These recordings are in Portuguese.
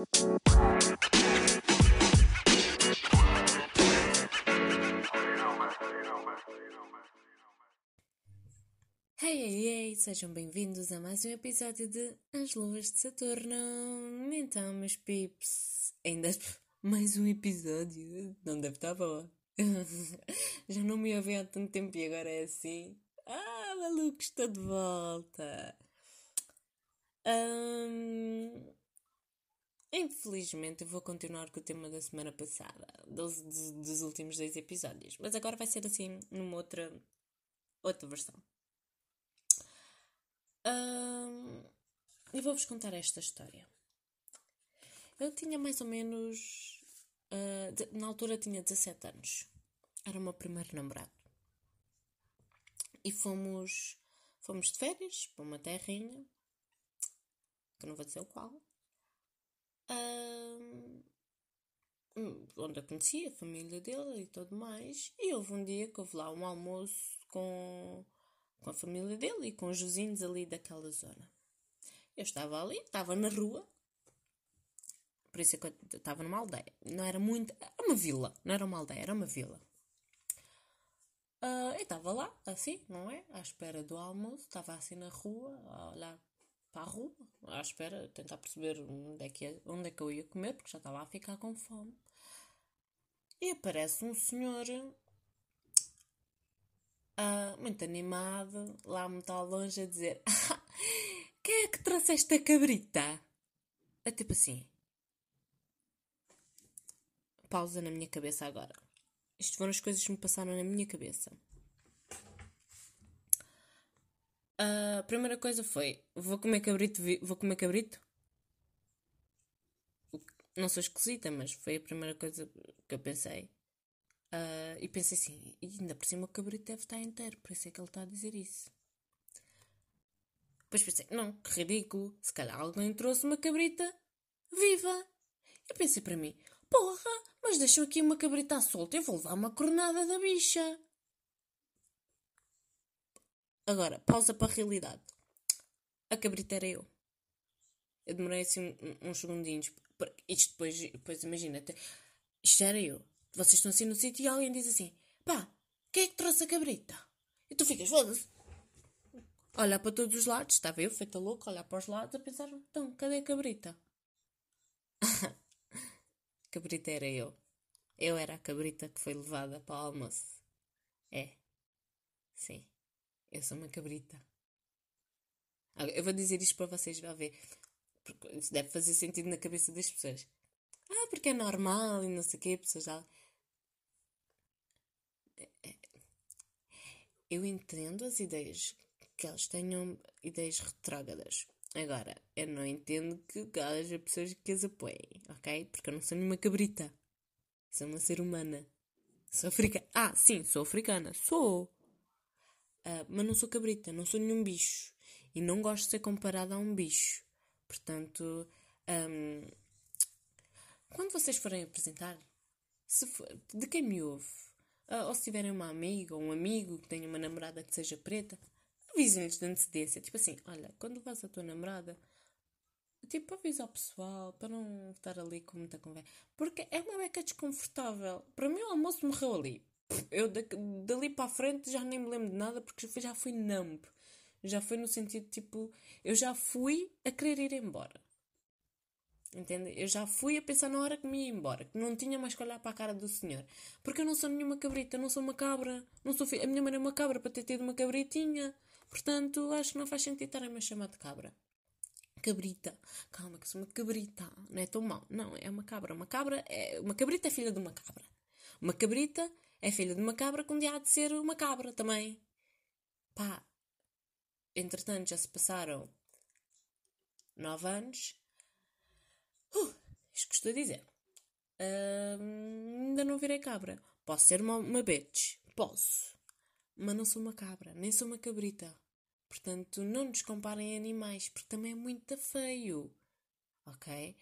Hey, hey, hey, sejam bem-vindos a mais um episódio de As Luvas de Saturno. Então, meus pips, ainda mais um episódio, não deve estar boa. Já não me ouvi há tanto tempo e agora é assim. Ah, maluco, estou de volta. Um, infelizmente, eu vou continuar com o tema da semana passada, dos, dos, últimos dois episódios, mas agora vai ser assim numa outra, outra versão. Um, e vou-vos contar esta história. Eu tinha mais ou menos. Uh, de, na altura tinha 17 anos. Era o meu primeiro namorado. E fomos. Fomos de férias para uma terrinha. Que não vou dizer o qual. Onde eu conheci a família dele e tudo mais. E houve um dia que houve lá um almoço com com a família dele e com os vizinhos ali daquela zona. Eu estava ali, estava na rua, por isso é que eu estava numa aldeia. Não era muito. Era uma vila, não era uma aldeia, era uma vila. Uh, eu estava lá, assim, não é? À espera do almoço, estava assim na rua, a olhar para a rua, à espera, tentar perceber onde é, que, onde é que eu ia comer, porque já estava a ficar com fome. E aparece um senhor uh, muito animado, lá muito ao longe, a dizer: Quem é que trouxe esta cabrita? É tipo assim. Pausa na minha cabeça agora. Isto foram as coisas que me passaram na minha cabeça. A primeira coisa foi: vou comer cabrito, vou comer cabrito? Não sou esquisita, mas foi a primeira coisa que eu pensei. Uh, e pensei assim, ainda por cima o cabrito deve estar inteiro, por isso é que ele está a dizer isso. Depois pensei, não, que ridículo, se calhar alguém trouxe uma cabrita viva. E pensei para mim, porra, mas deixou aqui uma cabrita solta, eu vou levar uma cornada da bicha. Agora, pausa para a realidade. A cabrita era eu. Eu demorei assim uns segundinhos. Isto depois, depois imagina, isto era eu. Vocês estão assim no sítio e alguém diz assim: pá, quem é que trouxe a cabrita? E tu ficas, foda-se. Olhar para todos os lados, estava eu feita louca, olhar para os lados a pensar: então, cadê a cabrita? cabrita era eu. Eu era a cabrita que foi levada para o almoço. É. Sim. Eu sou uma cabrita. Eu vou dizer isto para vocês, vai ver. Porque isso deve fazer sentido na cabeça das pessoas. Ah, porque é normal e não sei o quê, pessoas já. Eu entendo as ideias, que elas tenham ideias retrógradas. Agora, eu não entendo que haja pessoas que as apoiem, ok? Porque eu não sou nenhuma cabrita. Sou uma ser humana. Sou africana. Ah, sim, sou africana. Sou. Uh, mas não sou cabrita, não sou nenhum bicho. E não gosto de ser comparada a um bicho. Portanto, um, quando vocês forem apresentar, se for, de quem me ouve, uh, ou se tiverem uma amiga ou um amigo que tenha uma namorada que seja preta, avisem-lhes de antecedência. Tipo assim, olha, quando vais a tua namorada, tipo, avisa ao pessoal para não estar ali com muita conversa. Porque é uma beca desconfortável. Para mim, o almoço morreu ali. Eu dali para a frente já nem me lembro de nada porque já fui numb. Já foi no sentido tipo, eu já fui a querer ir embora. Entende? Eu já fui a pensar na hora que me ia embora, que não tinha mais que olhar para a cara do senhor. Porque eu não sou nenhuma cabrita, não sou uma cabra. Não sou. A minha mãe é uma cabra para ter tido uma cabritinha. Portanto, acho que não faz sentido estarem-me a chamar de cabra. Cabrita. Calma, que sou uma cabrita. Não é tão mal. Não, é uma cabra. Uma cabra é... Uma cabrita é filha de uma cabra. Uma cabrita é filha de uma cabra que um dia há de ser uma cabra também. Pá. Entretanto, já se passaram nove anos Uh, isto que estou a dizer. Uh, ainda não virei cabra. Posso ser uma, uma bitch. Posso. Mas não sou uma cabra, nem sou uma cabrita. Portanto, não nos comparem a animais, porque também é muito feio. Ok?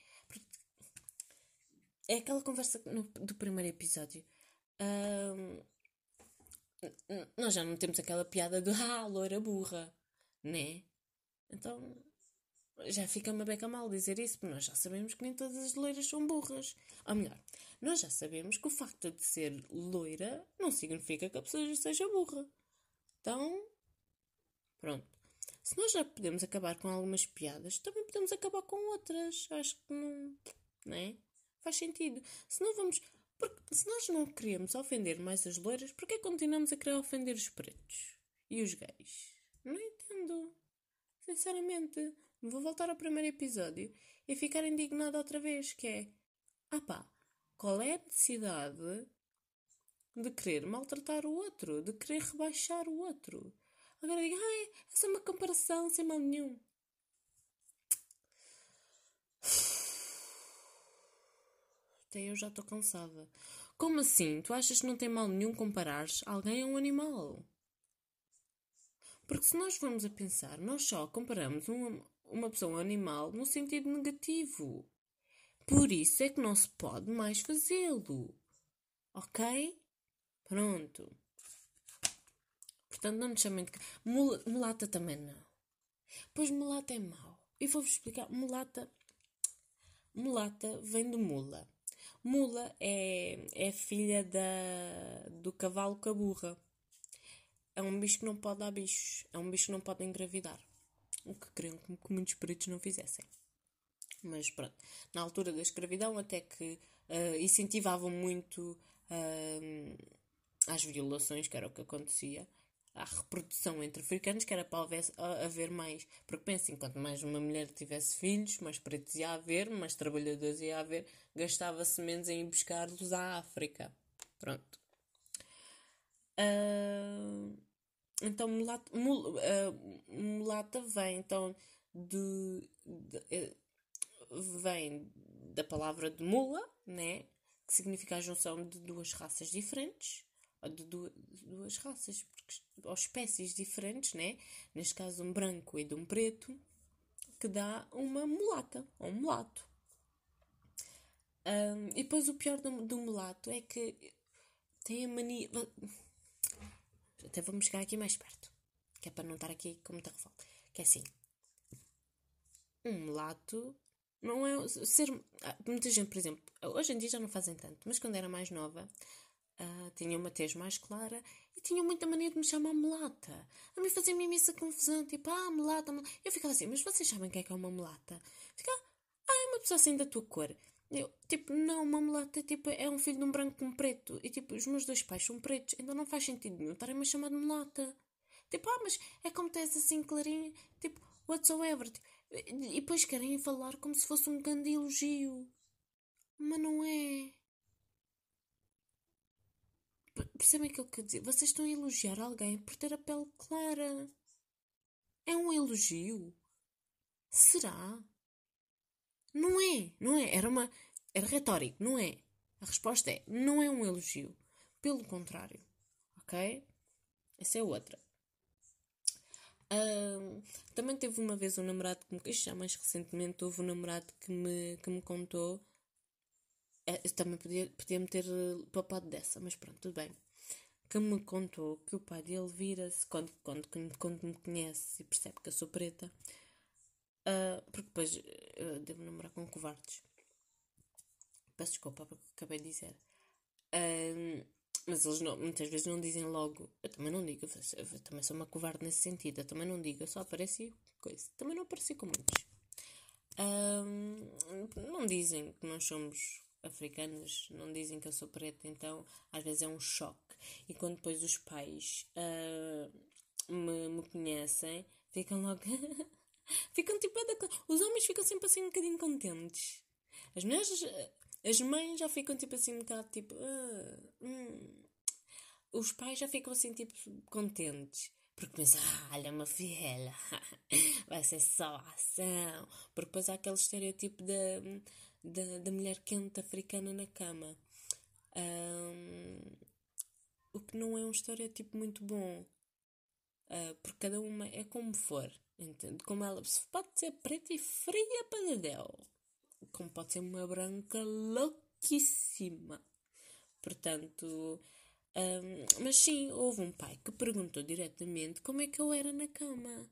É aquela conversa no, do primeiro episódio. Uh, nós já não temos aquela piada do ah, loira burra, né? Então, já fica uma beca mal dizer isso, porque nós já sabemos que nem todas as loiras são burras. Ou melhor, nós já sabemos que o facto de ser loira não significa que a pessoa seja burra. Então, pronto. Se nós já podemos acabar com algumas piadas, também podemos acabar com outras. Acho que não. Não é? Faz sentido. Se não vamos. Porque se nós não queremos ofender mais as loiras, por que continuamos a querer ofender os pretos? E os gays? Não entendo. Sinceramente. Vou voltar ao primeiro episódio e ficar indignada outra vez, que é... Ah pá, qual é a necessidade de querer maltratar o outro? De querer rebaixar o outro? Agora diga, ai, essa é uma comparação sem mal nenhum. Até eu já estou cansada. Como assim? Tu achas que não tem mal nenhum comparares alguém a um animal? Porque se nós formos a pensar, nós só comparamos uma, uma pessoa a um animal no sentido negativo. Por isso é que não se pode mais fazê-lo. Ok? Pronto. Portanto, não nos chamem de. Mul mulata também não. Pois mulata é mau. E vou-vos explicar. Mulata. Mulata vem de mula. Mula é, é filha da, do cavalo com a burra. É um bicho que não pode dar bichos. É um bicho que não pode engravidar. O que queriam que muitos peritos não fizessem. Mas pronto. Na altura da escravidão, até que uh, incentivavam muito uh, violações, que era o que acontecia à reprodução entre africanos, que era para haver, mais. Porque pensem, quanto mais uma mulher tivesse filhos, mais pretos ia haver, mais trabalhadores ia haver, gastava-se menos em buscar-los à África. Pronto. Uh, então, mulata, mul, uh, mulata vem então de, de, de, vem da palavra de mula, né? Que significa a junção de duas raças diferentes de duas, raças, porque, ou espécies diferentes, né? neste caso um branco e de um preto, que dá uma mulata, ou um mulato. Um, e depois o pior do, do mulato é que tem a mania. Até vamos chegar aqui mais perto, que é para não estar aqui com muita revolta. Que é assim: um mulato não é ser. Ah, muita gente, por exemplo, hoje em dia já não fazem tanto, mas quando era mais nova, Uh, tinha uma tez mais clara e tinha muita mania de me chamar mulata. A mim fazia-me imensa confusão, tipo, ah, mulata, mulata. Eu ficava assim, mas vocês sabem o que é que é uma mulata? Ficava, ah, é uma pessoa assim da tua cor. Eu, tipo, não, uma mulata tipo, é um filho de um branco com um preto. E tipo, os meus dois pais são pretos, então não faz sentido nenhum estarem-me a chamar de mulata. Tipo, ah, mas é como tens assim clarinha, tipo, whatsoever. Tipo, e depois querem falar como se fosse um grande elogio. Mas não é. Percebem aquilo que eu dizer? Vocês estão a elogiar alguém por ter a pele clara. É um elogio? Será? Não é, não é. Era uma. Era retórico, não é. A resposta é: não é um elogio. Pelo contrário. Ok? Essa é outra. Uh, também teve uma vez um namorado que me. Já mais recentemente houve um namorado que me, que me contou é, também podia, podia-me ter eh, papado dessa, mas pronto, tudo bem. Que me contou que o pai dele vira-se quando, quando, quando me conhece e percebe que eu sou preta, uh, porque depois uh, devo namorar com covardes. Peço desculpa porque acabei de dizer. Uh, mas eles não, muitas vezes não dizem logo. Eu também não digo, eu, eu também sou uma covarde nesse sentido. Eu também não digo, eu só apareci coisa. Também não apareci com muitos. não dizem que nós somos africanos não dizem que eu sou preta, então às vezes é um choque. E quando depois os pais uh, me, me conhecem, ficam logo. ficam tipo. Os homens ficam sempre assim um bocadinho contentes. As mulheres. As mães já ficam tipo assim um bocado tipo. Uh, hum. Os pais já ficam assim tipo contentes. Porque pensam, ah, olha uma filha, vai ser só ação. Porque depois há aquele estereotipo de da, da mulher quente africana na cama. Um, o que não é um estereótipo muito bom. Uh, porque cada uma é como for. Entende? Como ela pode ser preta e fria para Dedéu. Como pode ser uma branca louquíssima. Portanto. Um, mas sim, houve um pai que perguntou diretamente como é que eu era na cama.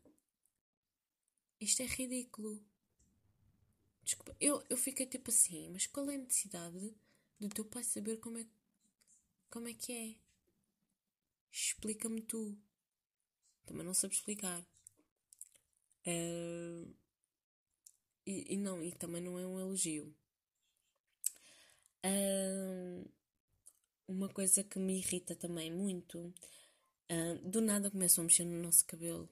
Isto é ridículo. Desculpa, eu, eu fiquei tipo assim, mas qual é a necessidade do teu pai saber como é, como é que é? Explica-me tu. Também não sabes explicar. Uh, e, e, não, e também não é um elogio. Uh, uma coisa que me irrita também muito. Uh, do nada começam a mexer no nosso cabelo.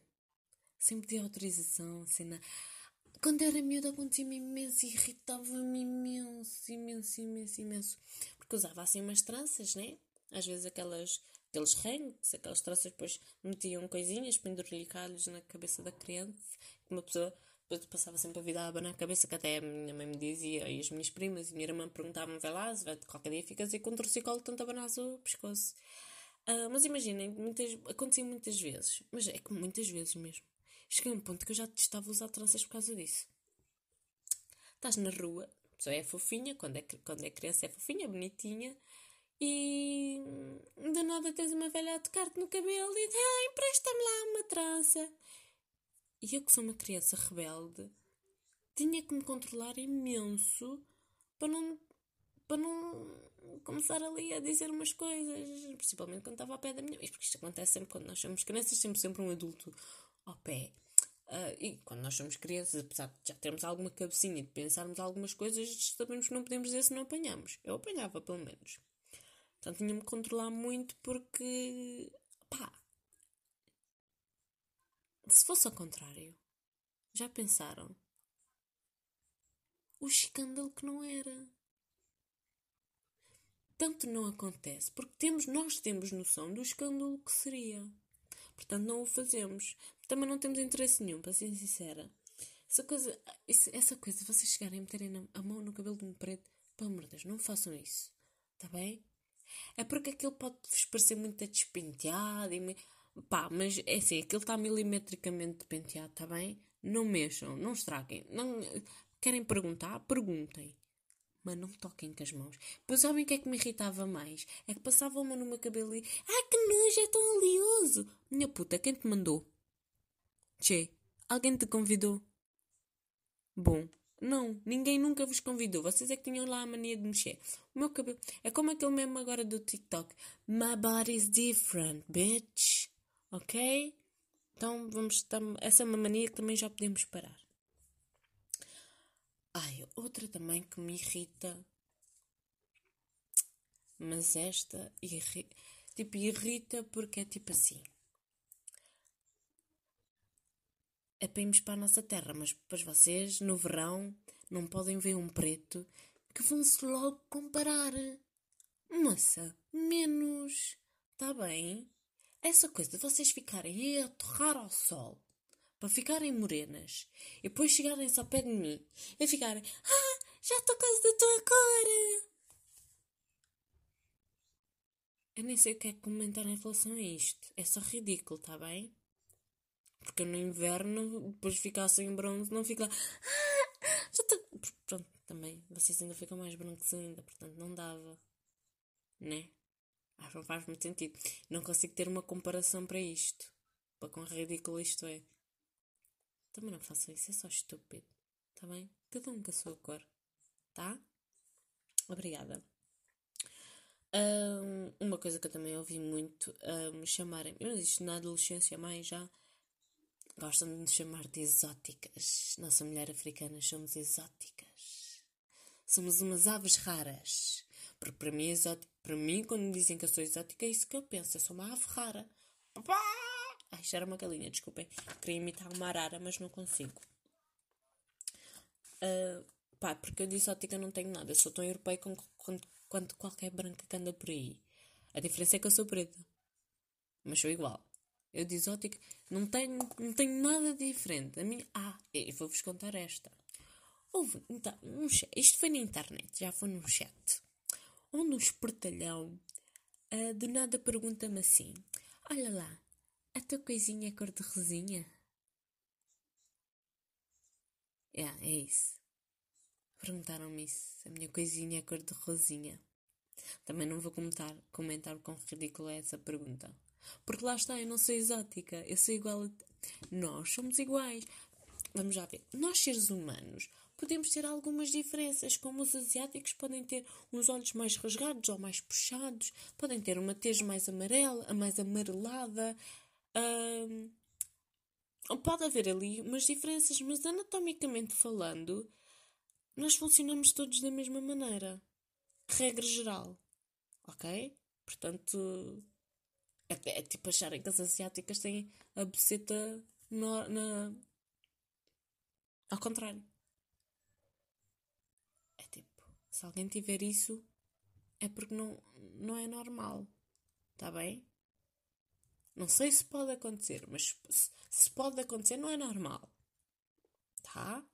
Sem pedir autorização, sem nada. Quando era miúda acontecia-me imenso, irritava-me imenso, imenso, imenso, imenso. Porque usava assim umas tranças, né? Às vezes aquelas, aqueles rangos, aquelas tranças depois metiam coisinhas, penduricalhos na cabeça da criança. Uma pessoa depois passava sempre a vida a abanar a cabeça, que até a minha mãe me dizia, e as minhas primas e minha irmã perguntavam, vai lá, vai, qualquer dia ficas aí com um torcicolo tanto abanar o pescoço. Uh, mas imaginem, muitas, acontecia muitas vezes, mas é que muitas vezes mesmo. Cheguei a um ponto que eu já testava usar tranças por causa disso. Estás na rua, a pessoa é fofinha, quando é, quando é criança é fofinha, bonitinha, e de nada tens uma velha a tocar-te no cabelo e diz, ah, empresta-me lá uma trança. E eu, que sou uma criança rebelde, tinha que me controlar imenso para não, para não começar ali a dizer umas coisas, principalmente quando estava ao pé da minha mãe, porque isto acontece sempre quando nós somos crianças, temos sempre um adulto ao pé. Uh, e quando nós somos crianças, apesar de já termos alguma cabecinha de pensarmos algumas coisas, sabemos que não podemos dizer se não apanhamos. Eu apanhava, pelo menos. Então tinha-me controlar muito porque. pá. Se fosse ao contrário, já pensaram? O escândalo que não era. Tanto não acontece porque temos, nós temos noção do escândalo que seria. Portanto, não o fazemos. Também não temos interesse nenhum, para ser sincera. Essa coisa, essa coisa, vocês chegarem a meterem a mão no cabelo de um preto, pelo amor de Deus, não façam isso. Está bem? É porque aquilo pode-vos parecer muito despenteado e. Pá, mas é assim, aquilo está milimetricamente penteado, está bem? Não mexam, não estraguem. Não... Querem perguntar? Perguntem mas não toquem com as mãos. Pois sabem o que é que me irritava mais? É que passava uma no meu cabelo e. Ah, que nojo, é tão oleoso! Minha puta, quem te mandou? Che, alguém te convidou? Bom, não, ninguém nunca vos convidou. Vocês é que tinham lá a mania de mexer. O meu cabelo. É como aquele mesmo agora do TikTok. My body's different, bitch. Ok? Então vamos. Essa é uma mania que também já podemos parar. Ai, outra também que me irrita. Mas esta irrita. Tipo, irrita porque é tipo assim. É para irmos para a nossa terra, mas depois vocês, no verão, não podem ver um preto que vão-se logo comparar. Moça, menos. Tá bem? Essa coisa de vocês ficarem a torrar ao sol para ficarem morenas e depois chegarem-se ao pé de mim e ficarem Ah, já estou quase da tua cor. Eu nem sei o que é que comentar em relação a isto. É só ridículo, tá bem? Porque no inverno, depois de ficar sem bronze, não fica. Ah, estou. Pronto, também. Vocês ainda ficam mais brancos ainda, portanto não dava. Né? Acho que não faz muito sentido. Não consigo ter uma comparação para isto. Para quão ridículo isto é. Também não façam isso, é só estúpido. Tá bem? Cada um com a sua cor. Tá? Obrigada. Um, uma coisa que eu também ouvi muito um, chamarem, mas isto na adolescência mais já gostam de nos chamar de exóticas. Nossa mulher africana somos exóticas. Somos umas aves raras. Porque para mim, para mim, quando me dizem que eu sou exótica, é isso que eu penso. Eu sou uma ave rara. Ai, isto era uma galinha, desculpem. Queria imitar uma arara, mas não consigo. Uh, pá, porque eu de exótica não tenho nada. Eu sou tão europeia quanto, quanto qualquer branca que anda por aí. A diferença é que eu sou preta. Mas sou igual. Eu de exótica não tenho, não tenho nada diferente. A minha... Ah, eu vou-vos contar esta. Houve, então, um isto foi na internet, já foi num chat. Onde um espertalhão uh, do nada pergunta-me assim: Olha lá, a tua coisinha é cor de rosinha? Yeah, é isso. Perguntaram-me isso. A minha coisinha é cor de rosinha. Também não vou comentar, comentar com ridículo é essa pergunta. Porque lá está, eu não sou exótica. Eu sou igual a... Nós somos iguais. Vamos já ver. Nós, seres humanos, podemos ter algumas diferenças, como os asiáticos podem ter uns olhos mais rasgados ou mais puxados, podem ter uma tez mais amarela, mais amarelada. Hum, pode haver ali umas diferenças, mas anatomicamente falando, nós funcionamos todos da mesma maneira. Regra geral. Ok? Portanto, é, é tipo acharem que as asiáticas têm a buceta no, na. Ao contrário. É tipo, se alguém tiver isso, é porque não, não é normal. Está bem? Não sei se pode acontecer, mas se, pode acontecer, não é normal. Tá?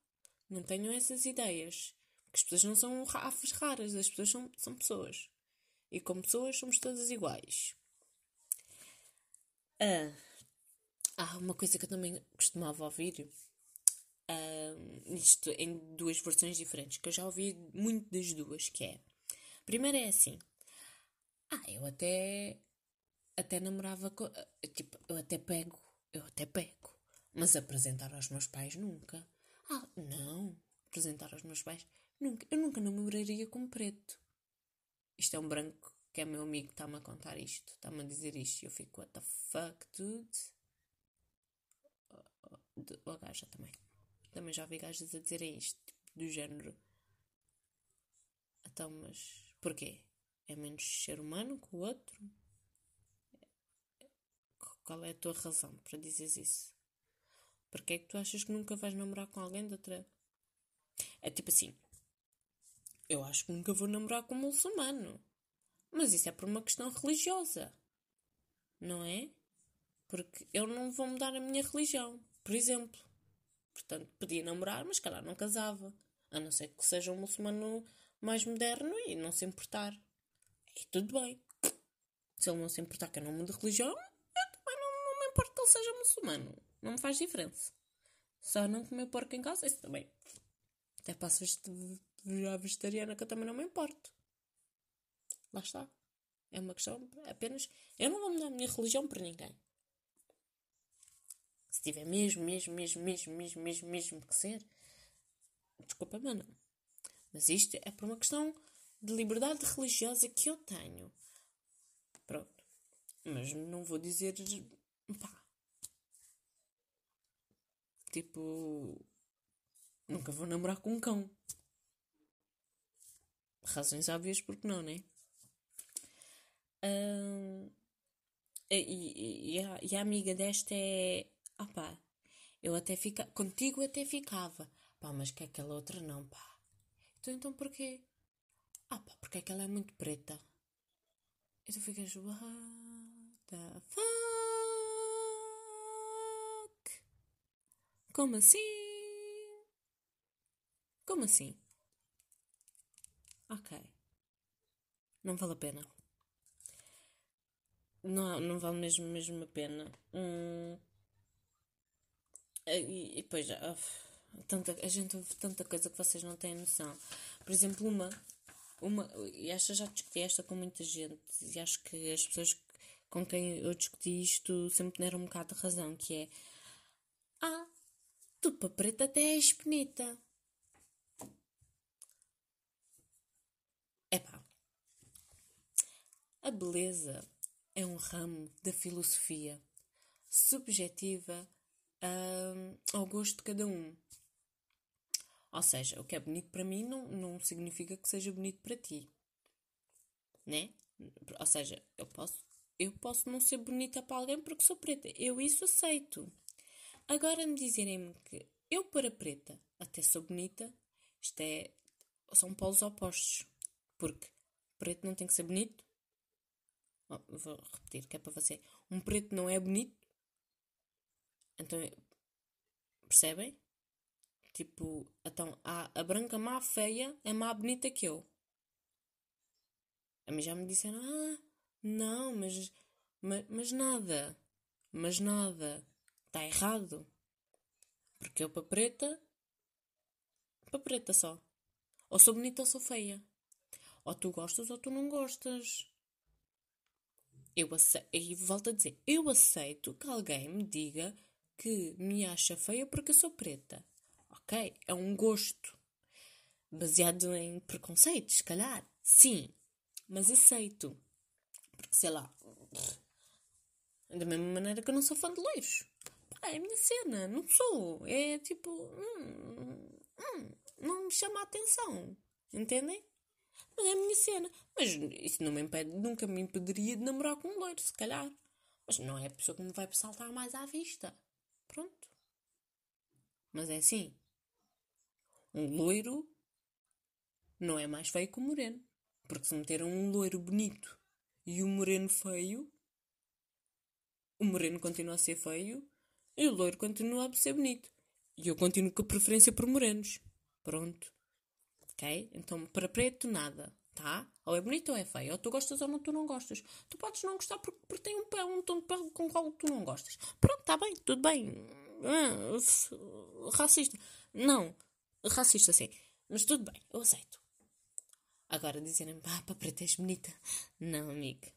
Não tenham essas ideias. Porque as pessoas não são aves raras, as pessoas são, são pessoas. E como pessoas somos todas iguais. Ah, há uma coisa que eu também costumava ouvir. Uh, isto em duas versões diferentes, que eu já ouvi muito das duas, que é. Primeiro é assim. Ah, eu até. Até namorava com. Tipo, eu até pego. Eu até pego. Mas apresentar aos meus pais nunca. Ah, não. Apresentar aos meus pais nunca. Eu nunca namoraria com preto. Isto é um branco que é meu amigo, está-me a contar isto, está-me a dizer isto. E eu fico, what the fuck, dude? O gaja também. Também já vi gajas a dizerem isto, tipo, do género. Então, mas porquê? É menos ser humano que o outro? Qual é a tua razão para dizeres isso? Porquê é que tu achas que nunca vais namorar com alguém de outra? É tipo assim. Eu acho que nunca vou namorar com um muçulmano. Mas isso é por uma questão religiosa. Não é? Porque eu não vou mudar a minha religião, por exemplo. Portanto, podia namorar, mas calhar não casava. A não ser que seja um muçulmano mais moderno e não se importar. E tudo bem. Se ele não se importar que eu não mude de religião, eu também não, não me importo que ele seja muçulmano. Não me faz diferença. Só não comer porco em casa, isso também. Até passo virar vegetariana que eu também não me importo. Lá está. É uma questão apenas. Eu não vou mudar a minha religião para ninguém. Se tiver mesmo, mesmo, mesmo, mesmo, mesmo, mesmo, mesmo que ser, desculpa, mas não. Mas isto é por uma questão de liberdade religiosa que eu tenho. Pronto. Mas não vou dizer. pá. Tipo. Nunca vou namorar com um cão. Razões óbvias porque não, né? E, e, a, e, a, amiga desta é. Ah pá, eu até fica. Contigo até ficava. Pá, mas que aquela outra não, pá. Então, então porquê? Ah pá, porque aquela é muito preta. E tu ficas. What the fuck? Como assim? Como assim? Ok. Não vale a pena. Não, não vale mesmo, mesmo a pena. Hum, e, e depois, oh, tanta, a gente ouve tanta coisa que vocês não têm noção. Por exemplo, uma, uma e esta já discuti esta com muita gente, e acho que as pessoas com quem eu discuti isto sempre deram um bocado de razão, que é Ah, tu para preta até és bonita. Epá, a beleza é um ramo da filosofia subjetiva um, ao gosto de cada um. Ou seja, o que é bonito para mim não, não significa que seja bonito para ti. Né? Ou seja, eu posso, eu posso não ser bonita para alguém porque sou preta. Eu isso aceito. Agora me dizerem-me que eu para preta até sou bonita, isto é, são polos opostos. Porque preto não tem que ser bonito, Vou repetir, que é para você. Um preto não é bonito. Então, percebem? Tipo, então a, a branca má feia é má bonita que eu. A mim já me disseram, ah, não, mas, mas, mas nada. Mas nada. Está errado. Porque eu para preta, para preta só. Ou sou bonita ou sou feia. Ou tu gostas ou tu não gostas. Eu aceito, e volto a dizer, eu aceito que alguém me diga que me acha feia porque eu sou preta. Ok? É um gosto. Baseado em preconceitos, se calhar. Sim, mas aceito. Porque sei lá. Da mesma maneira que eu não sou fã de loiros. É a minha cena, não sou. É tipo. Hum, hum, não me chama a atenção. Entendem? Mas é a minha cena. Mas isso não me impede, nunca me impediria de namorar com um loiro, se calhar. Mas não é a pessoa que me vai saltar mais à vista. Pronto. Mas é assim. Um loiro não é mais feio que um moreno. Porque se meteram um loiro bonito e um moreno feio, o moreno continua a ser feio e o loiro continua a ser bonito. E eu continuo com a preferência por morenos. Pronto. Ok? Então, para preto, nada. Tá? Ou é bonito ou é feio. Ou tu gostas ou não, tu não gostas. Tu podes não gostar porque, porque tem um, um tom de pele com o qual tu não gostas. Pronto, está bem, tudo bem. Ah, racista. Não. Racista, sim. Mas tudo bem, eu aceito. Agora dizerem, pá, para preta és bonita. Não, amiga.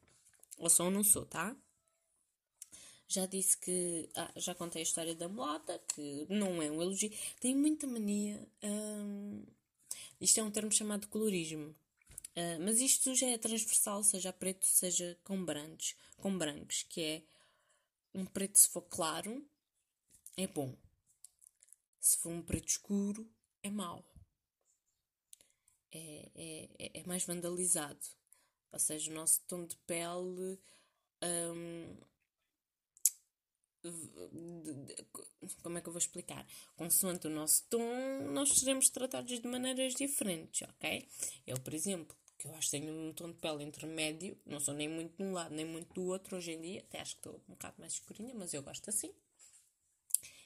Ou sou ou não sou, tá? Já disse que. Ah, já contei a história da mulata, que não é um elogio. Tem muita mania. Hum, isto é um termo chamado colorismo. Uh, mas isto já é transversal, seja preto, seja com brancos, com brancos, que é um preto se for claro, é bom. Se for um preto escuro, é mau. É, é, é, é mais vandalizado. Ou seja, o nosso tom de pele. Um, como é que eu vou explicar? Consoante o nosso tom, nós seremos tratados de maneiras diferentes, ok? Eu, por exemplo, que eu acho que tenho um tom de pele intermédio, não sou nem muito de um lado nem muito do outro hoje em dia, até acho que estou um bocado mais escurinha, mas eu gosto assim.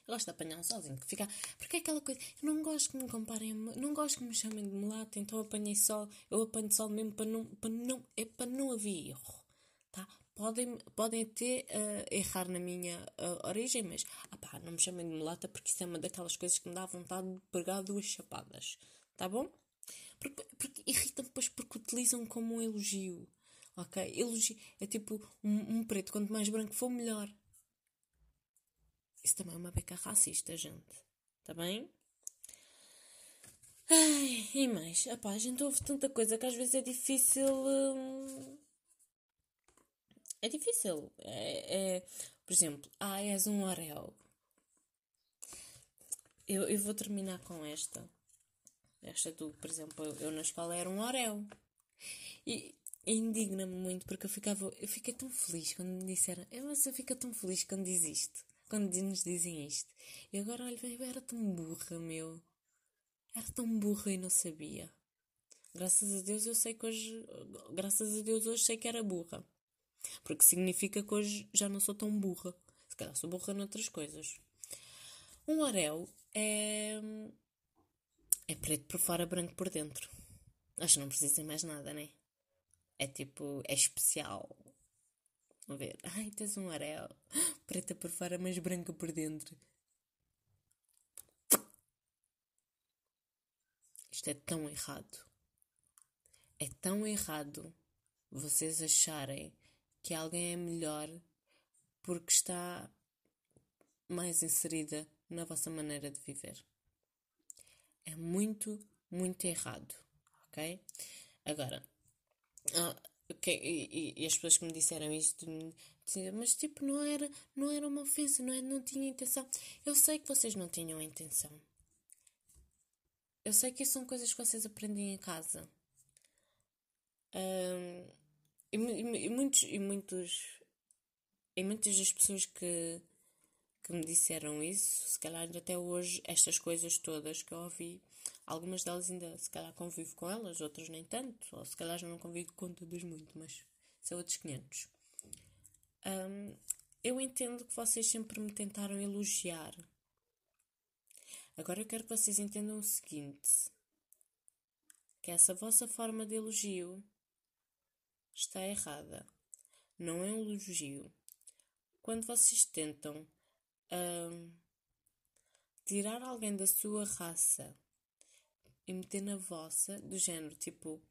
Eu gosto de apanhar um solzinho, que fica. Porque é aquela coisa. Eu não gosto que me comparem. Não gosto que me chamem de mulata, então apanhei sol. Eu apanho sol mesmo para não. Para não é para não haver erro. Tá? Podem, podem até uh, errar na minha uh, origem, mas ah pá, não me chamem de mulata porque isso é uma daquelas coisas que me dá vontade de pegar duas chapadas. Tá bom? Porque, porque irritam depois porque utilizam como um elogio. Ok? Elogio é tipo um, um preto, quanto mais branco for, melhor. Isso também é uma beca racista, gente. Tá bem? Ai, e mais? Apá, a gente ouve tanta coisa que às vezes é difícil. Hum é difícil. É, é, por exemplo, ah, és um orel. Eu, eu vou terminar com esta. Esta tu, por exemplo, eu, eu na escola era um orel. E, indigna-me muito porque eu ficava. Eu fiquei tão feliz quando me disseram. Eu, mas eu fico tão feliz quando diz isto. Quando nos dizem isto. E agora, olha, eu era tão burra, meu. Era tão burra e não sabia. Graças a Deus eu sei que hoje. Graças a Deus hoje sei que era burra. Porque significa que hoje já não sou tão burra. Se calhar sou burra noutras coisas. Um orel é. é preto por fora, branco por dentro. Acho que não precisa mais nada, né? É tipo. é especial. Vamos ver. Ai, tens um orel. Preta por fora, mas branca por dentro. Isto é tão errado. É tão errado vocês acharem que alguém é melhor porque está mais inserida na vossa maneira de viver. É muito, muito errado, ok? Agora, ah, okay, e, e, as pessoas que me disseram isto mas tipo, não era, não era uma ofensa, não, é, não tinha intenção. Eu sei que vocês não tinham intenção. Eu sei que isso são coisas que vocês aprendem em casa. Um, e, e, e, muitos, e muitos. E muitas das pessoas que, que me disseram isso, se calhar até hoje, estas coisas todas que eu ouvi, algumas delas ainda se calhar convivo com elas, outras nem tanto, ou se calhar já não convivo com todas muito, mas são outros 500. Um, eu entendo que vocês sempre me tentaram elogiar. Agora eu quero que vocês entendam o seguinte: que essa vossa forma de elogio está errada. Não é um elogio. Quando vocês tentam uh, tirar alguém da sua raça e meter na vossa, do género tipo,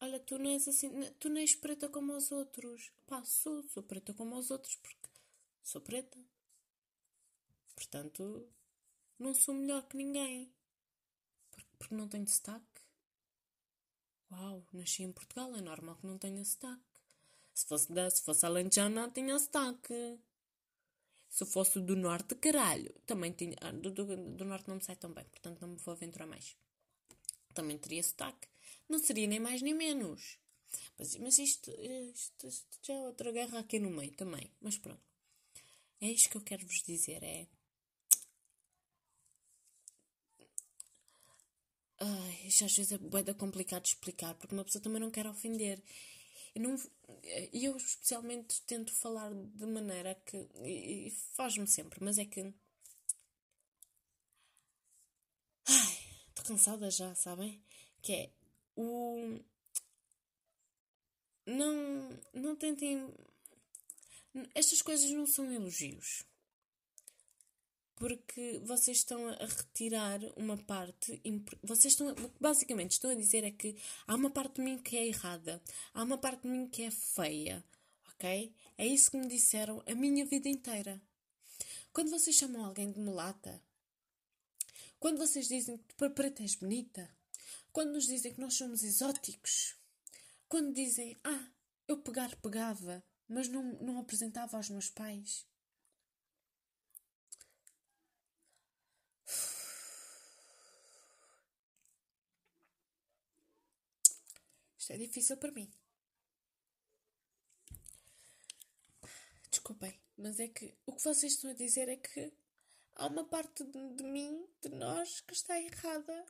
olha, tu não és assim, tu não és preta como os outros. Pá, sou, sou preta como os outros porque sou preta. Portanto, não sou melhor que ninguém. Porque, porque não tenho destaque. Portugal. Nasci em Portugal, é normal que não tenha sotaque. Se fosse, da, se fosse alentejana, tinha sotaque. Se fosse do norte, caralho, também tinha. Ah, do, do, do, norte não me sai tão bem, portanto não me vou aventurar mais. Também teria sotaque. Não seria nem mais nem menos. Mas, mas isto, isto, isto já é outra guerra aqui no meio também. Mas pronto. É isto que eu quero vos dizer: é. Ai, já às vezes é bem complicado de explicar, porque uma pessoa também não quer ofender. Eu, não, eu especialmente tento falar de maneira que. E, e faz-me sempre, mas é que. Ai, estou cansada já, sabem? Que é o. Não. Não tentem. Estas coisas não são elogios porque vocês estão a retirar uma parte. Vocês estão. Basicamente, estão a dizer é que há uma parte de mim que é errada, há uma parte de mim que é feia, ok? É isso que me disseram a minha vida inteira. Quando vocês chamam alguém de mulata, quando vocês dizem que para preta és bonita, quando nos dizem que nós somos exóticos, quando dizem, ah, eu pegar, pegava, mas não, não apresentava aos meus pais. Isto é difícil para mim. Desculpem, mas é que o que vocês estão a dizer é que há uma parte de, de mim, de nós, que está errada.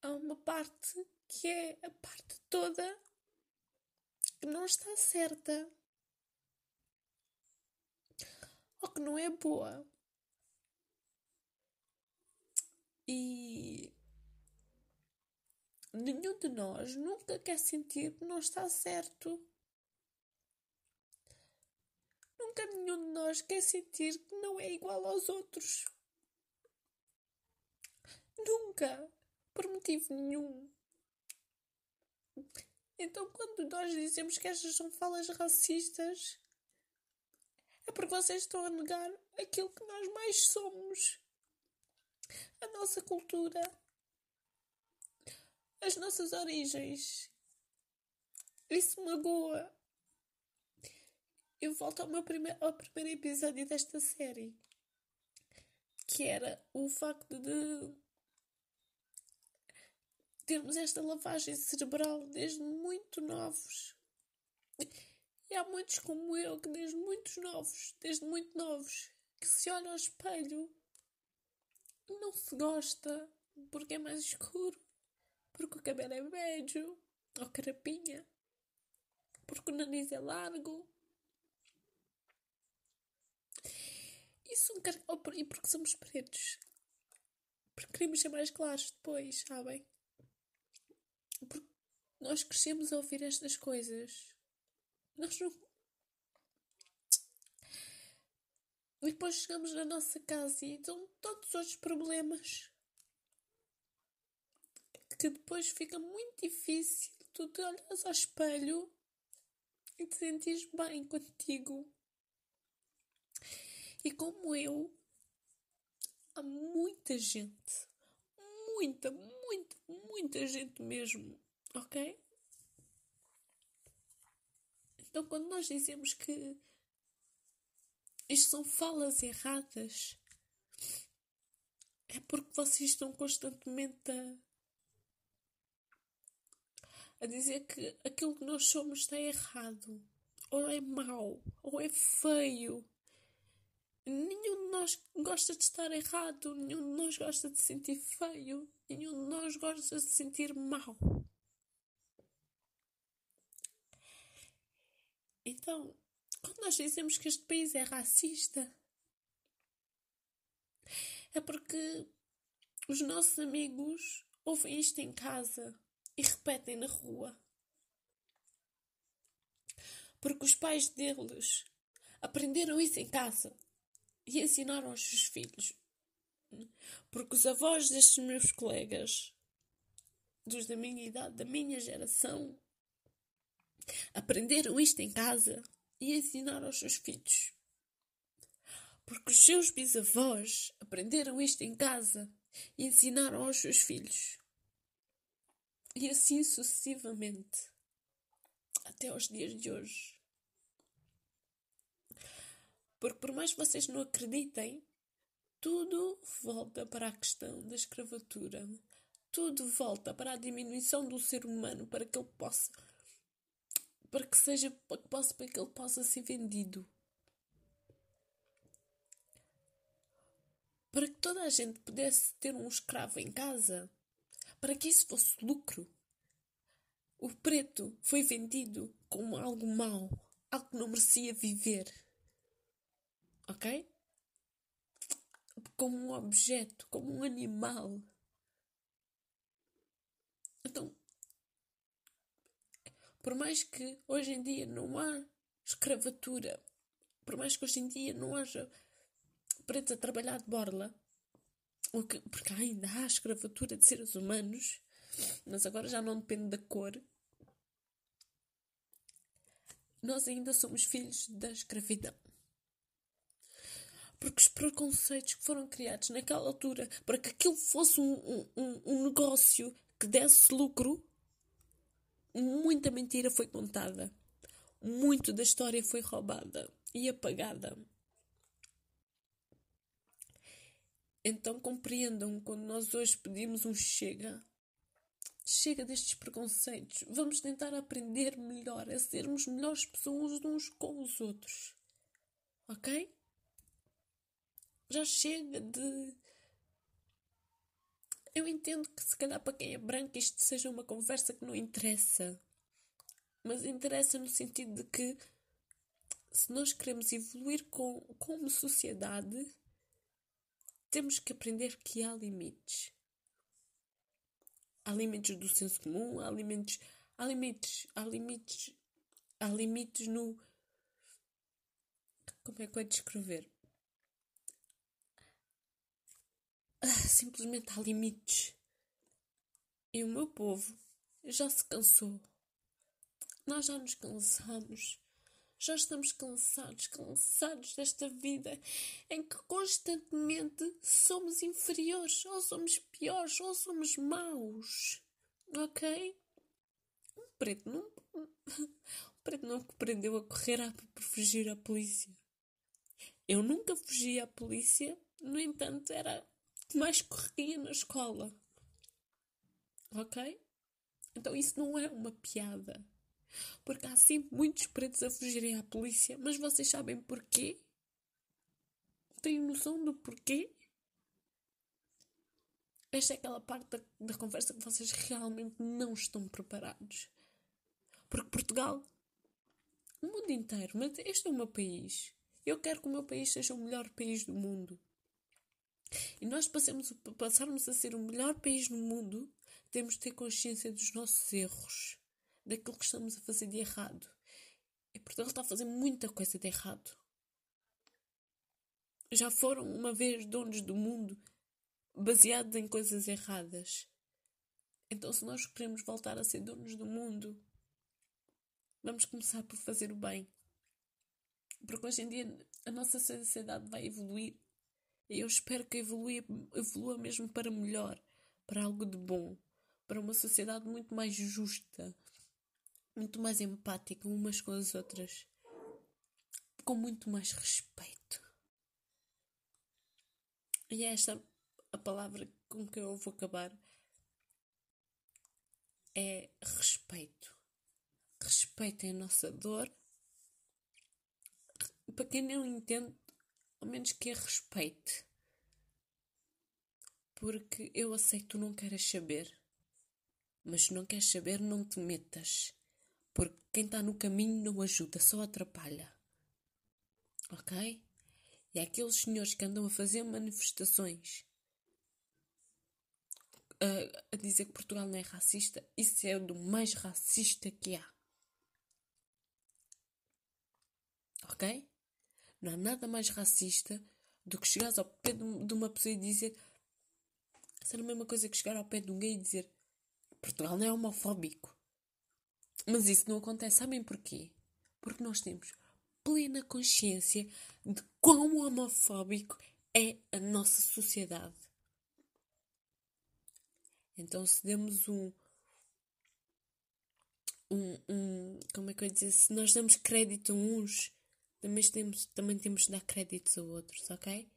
Há uma parte que é a parte toda que não está certa ou que não é boa. E nenhum de nós nunca quer sentir que não está certo. Nunca nenhum de nós quer sentir que não é igual aos outros. Nunca. Por motivo nenhum. Então, quando nós dizemos que estas são falas racistas, é porque vocês estão a negar aquilo que nós mais somos a nossa cultura, as nossas origens. Isso magoa. Eu volto ao meu primeiro, ao primeiro episódio desta série, que era o facto de termos esta lavagem cerebral desde muito novos. E há muitos como eu que desde muitos novos, desde muito novos, que se olham ao espelho não se gosta porque é mais escuro, porque o cabelo é médio ou carapinha, porque o nariz é largo. Isso um car... e porque somos pretos. Porque queremos ser mais claros depois, sabem? Porque nós crescemos a ouvir estas coisas. Nós não E depois chegamos na nossa casa e estão todos os problemas. Que depois fica muito difícil tu te olhas ao espelho e te sentires bem contigo. E como eu, há muita gente, muita, muita, muita gente mesmo, ok? Então, quando nós dizemos que isto são falas erradas. É porque vocês estão constantemente a, a dizer que aquilo que nós somos está errado, ou é mau, ou é feio. Nenhum de nós gosta de estar errado, nenhum de nós gosta de sentir feio, nenhum de nós gosta de sentir mau. Então, quando nós dizemos que este país é racista, é porque os nossos amigos ouvem isto em casa e repetem na rua. Porque os pais deles aprenderam isso em casa e ensinaram aos seus filhos. Porque os avós destes meus colegas, dos da minha idade, da minha geração, aprenderam isto em casa e ensinar aos seus filhos. Porque os seus bisavós aprenderam isto em casa e ensinaram aos seus filhos. E assim sucessivamente, até aos dias de hoje. Porque por mais que vocês não acreditem, tudo volta para a questão da escravatura. Tudo volta para a diminuição do ser humano para que ele possa para que seja para que, possa, para que ele possa ser vendido. Para que toda a gente pudesse ter um escravo em casa, para que isso fosse lucro. O preto foi vendido como algo mau, algo que não merecia viver. Ok? Como um objeto, como um animal. Então, por mais que hoje em dia não há escravatura, por mais que hoje em dia não haja pretos a trabalhar de borla, porque ainda há escravatura de seres humanos, mas agora já não depende da cor, nós ainda somos filhos da escravidão. Porque os preconceitos que foram criados naquela altura para que aquilo fosse um, um, um negócio que desse lucro, muita mentira foi contada. Muito da história foi roubada e apagada. Então compreendam quando nós hoje pedimos um chega. Chega destes preconceitos. Vamos tentar aprender melhor, a sermos melhores pessoas uns com os outros. Ok? Já chega de eu entendo que se calhar para quem é branco isto seja uma conversa que não interessa. Mas interessa no sentido de que se nós queremos evoluir com, como sociedade, temos que aprender que há limites. Há limites do senso comum, há limites, há limites, há limites, há limites no. Como é que eu descrever? Ah, simplesmente há limites. E o meu povo já se cansou. Nós já nos cansamos. Já estamos cansados, cansados desta vida em que constantemente somos inferiores, ou somos piores, ou somos maus. Ok? O preto não. O preto não aprendeu a correr por fugir à polícia. Eu nunca fugi à polícia, no entanto, era mais corria na escola. Ok? Então isso não é uma piada. Porque há sempre muitos pretos a fugirem à polícia. Mas vocês sabem porquê? Têm noção do porquê? Esta é aquela parte da, da conversa que vocês realmente não estão preparados. Porque Portugal, o mundo inteiro, mas este é o meu país. Eu quero que o meu país seja o melhor país do mundo. E nós passamos, passarmos a ser o melhor país no mundo, temos de ter consciência dos nossos erros, daquilo que estamos a fazer de errado. E Portugal está a fazer muita coisa de errado. Já foram uma vez donos do mundo baseados em coisas erradas. Então, se nós queremos voltar a ser donos do mundo, vamos começar por fazer o bem. Porque hoje em dia a nossa sociedade vai evoluir eu espero que evolua, evolua mesmo para melhor, para algo de bom, para uma sociedade muito mais justa, muito mais empática umas com as outras, com muito mais respeito. E é esta a palavra com que eu vou acabar. É respeito. Respeitem a nossa dor. Para quem não entende, ao menos que a respeite. Porque eu aceito tu não queres saber. Mas se não queres saber, não te metas. Porque quem está no caminho não ajuda, só atrapalha. Ok? E aqueles senhores que andam a fazer manifestações a, a dizer que Portugal não é racista, isso é do mais racista que há. Ok? Não há nada mais racista do que chegares ao pé de uma pessoa e dizer. Será a mesma coisa que chegar ao pé de um gay e dizer Portugal não é homofóbico. Mas isso não acontece. Sabem porquê? Porque nós temos plena consciência de quão homofóbico é a nossa sociedade. Então, se demos um, um, um, como é que eu ia dizer? Se nós damos crédito a uns, também temos, também temos de dar créditos a outros, ok?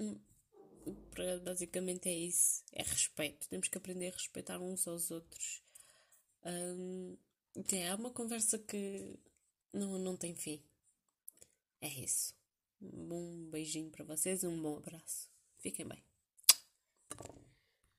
Hum, basicamente é isso. É respeito. Temos que aprender a respeitar uns aos outros. Um, é uma conversa que não, não tem fim. É isso. Um beijinho para vocês, um bom abraço. Fiquem bem.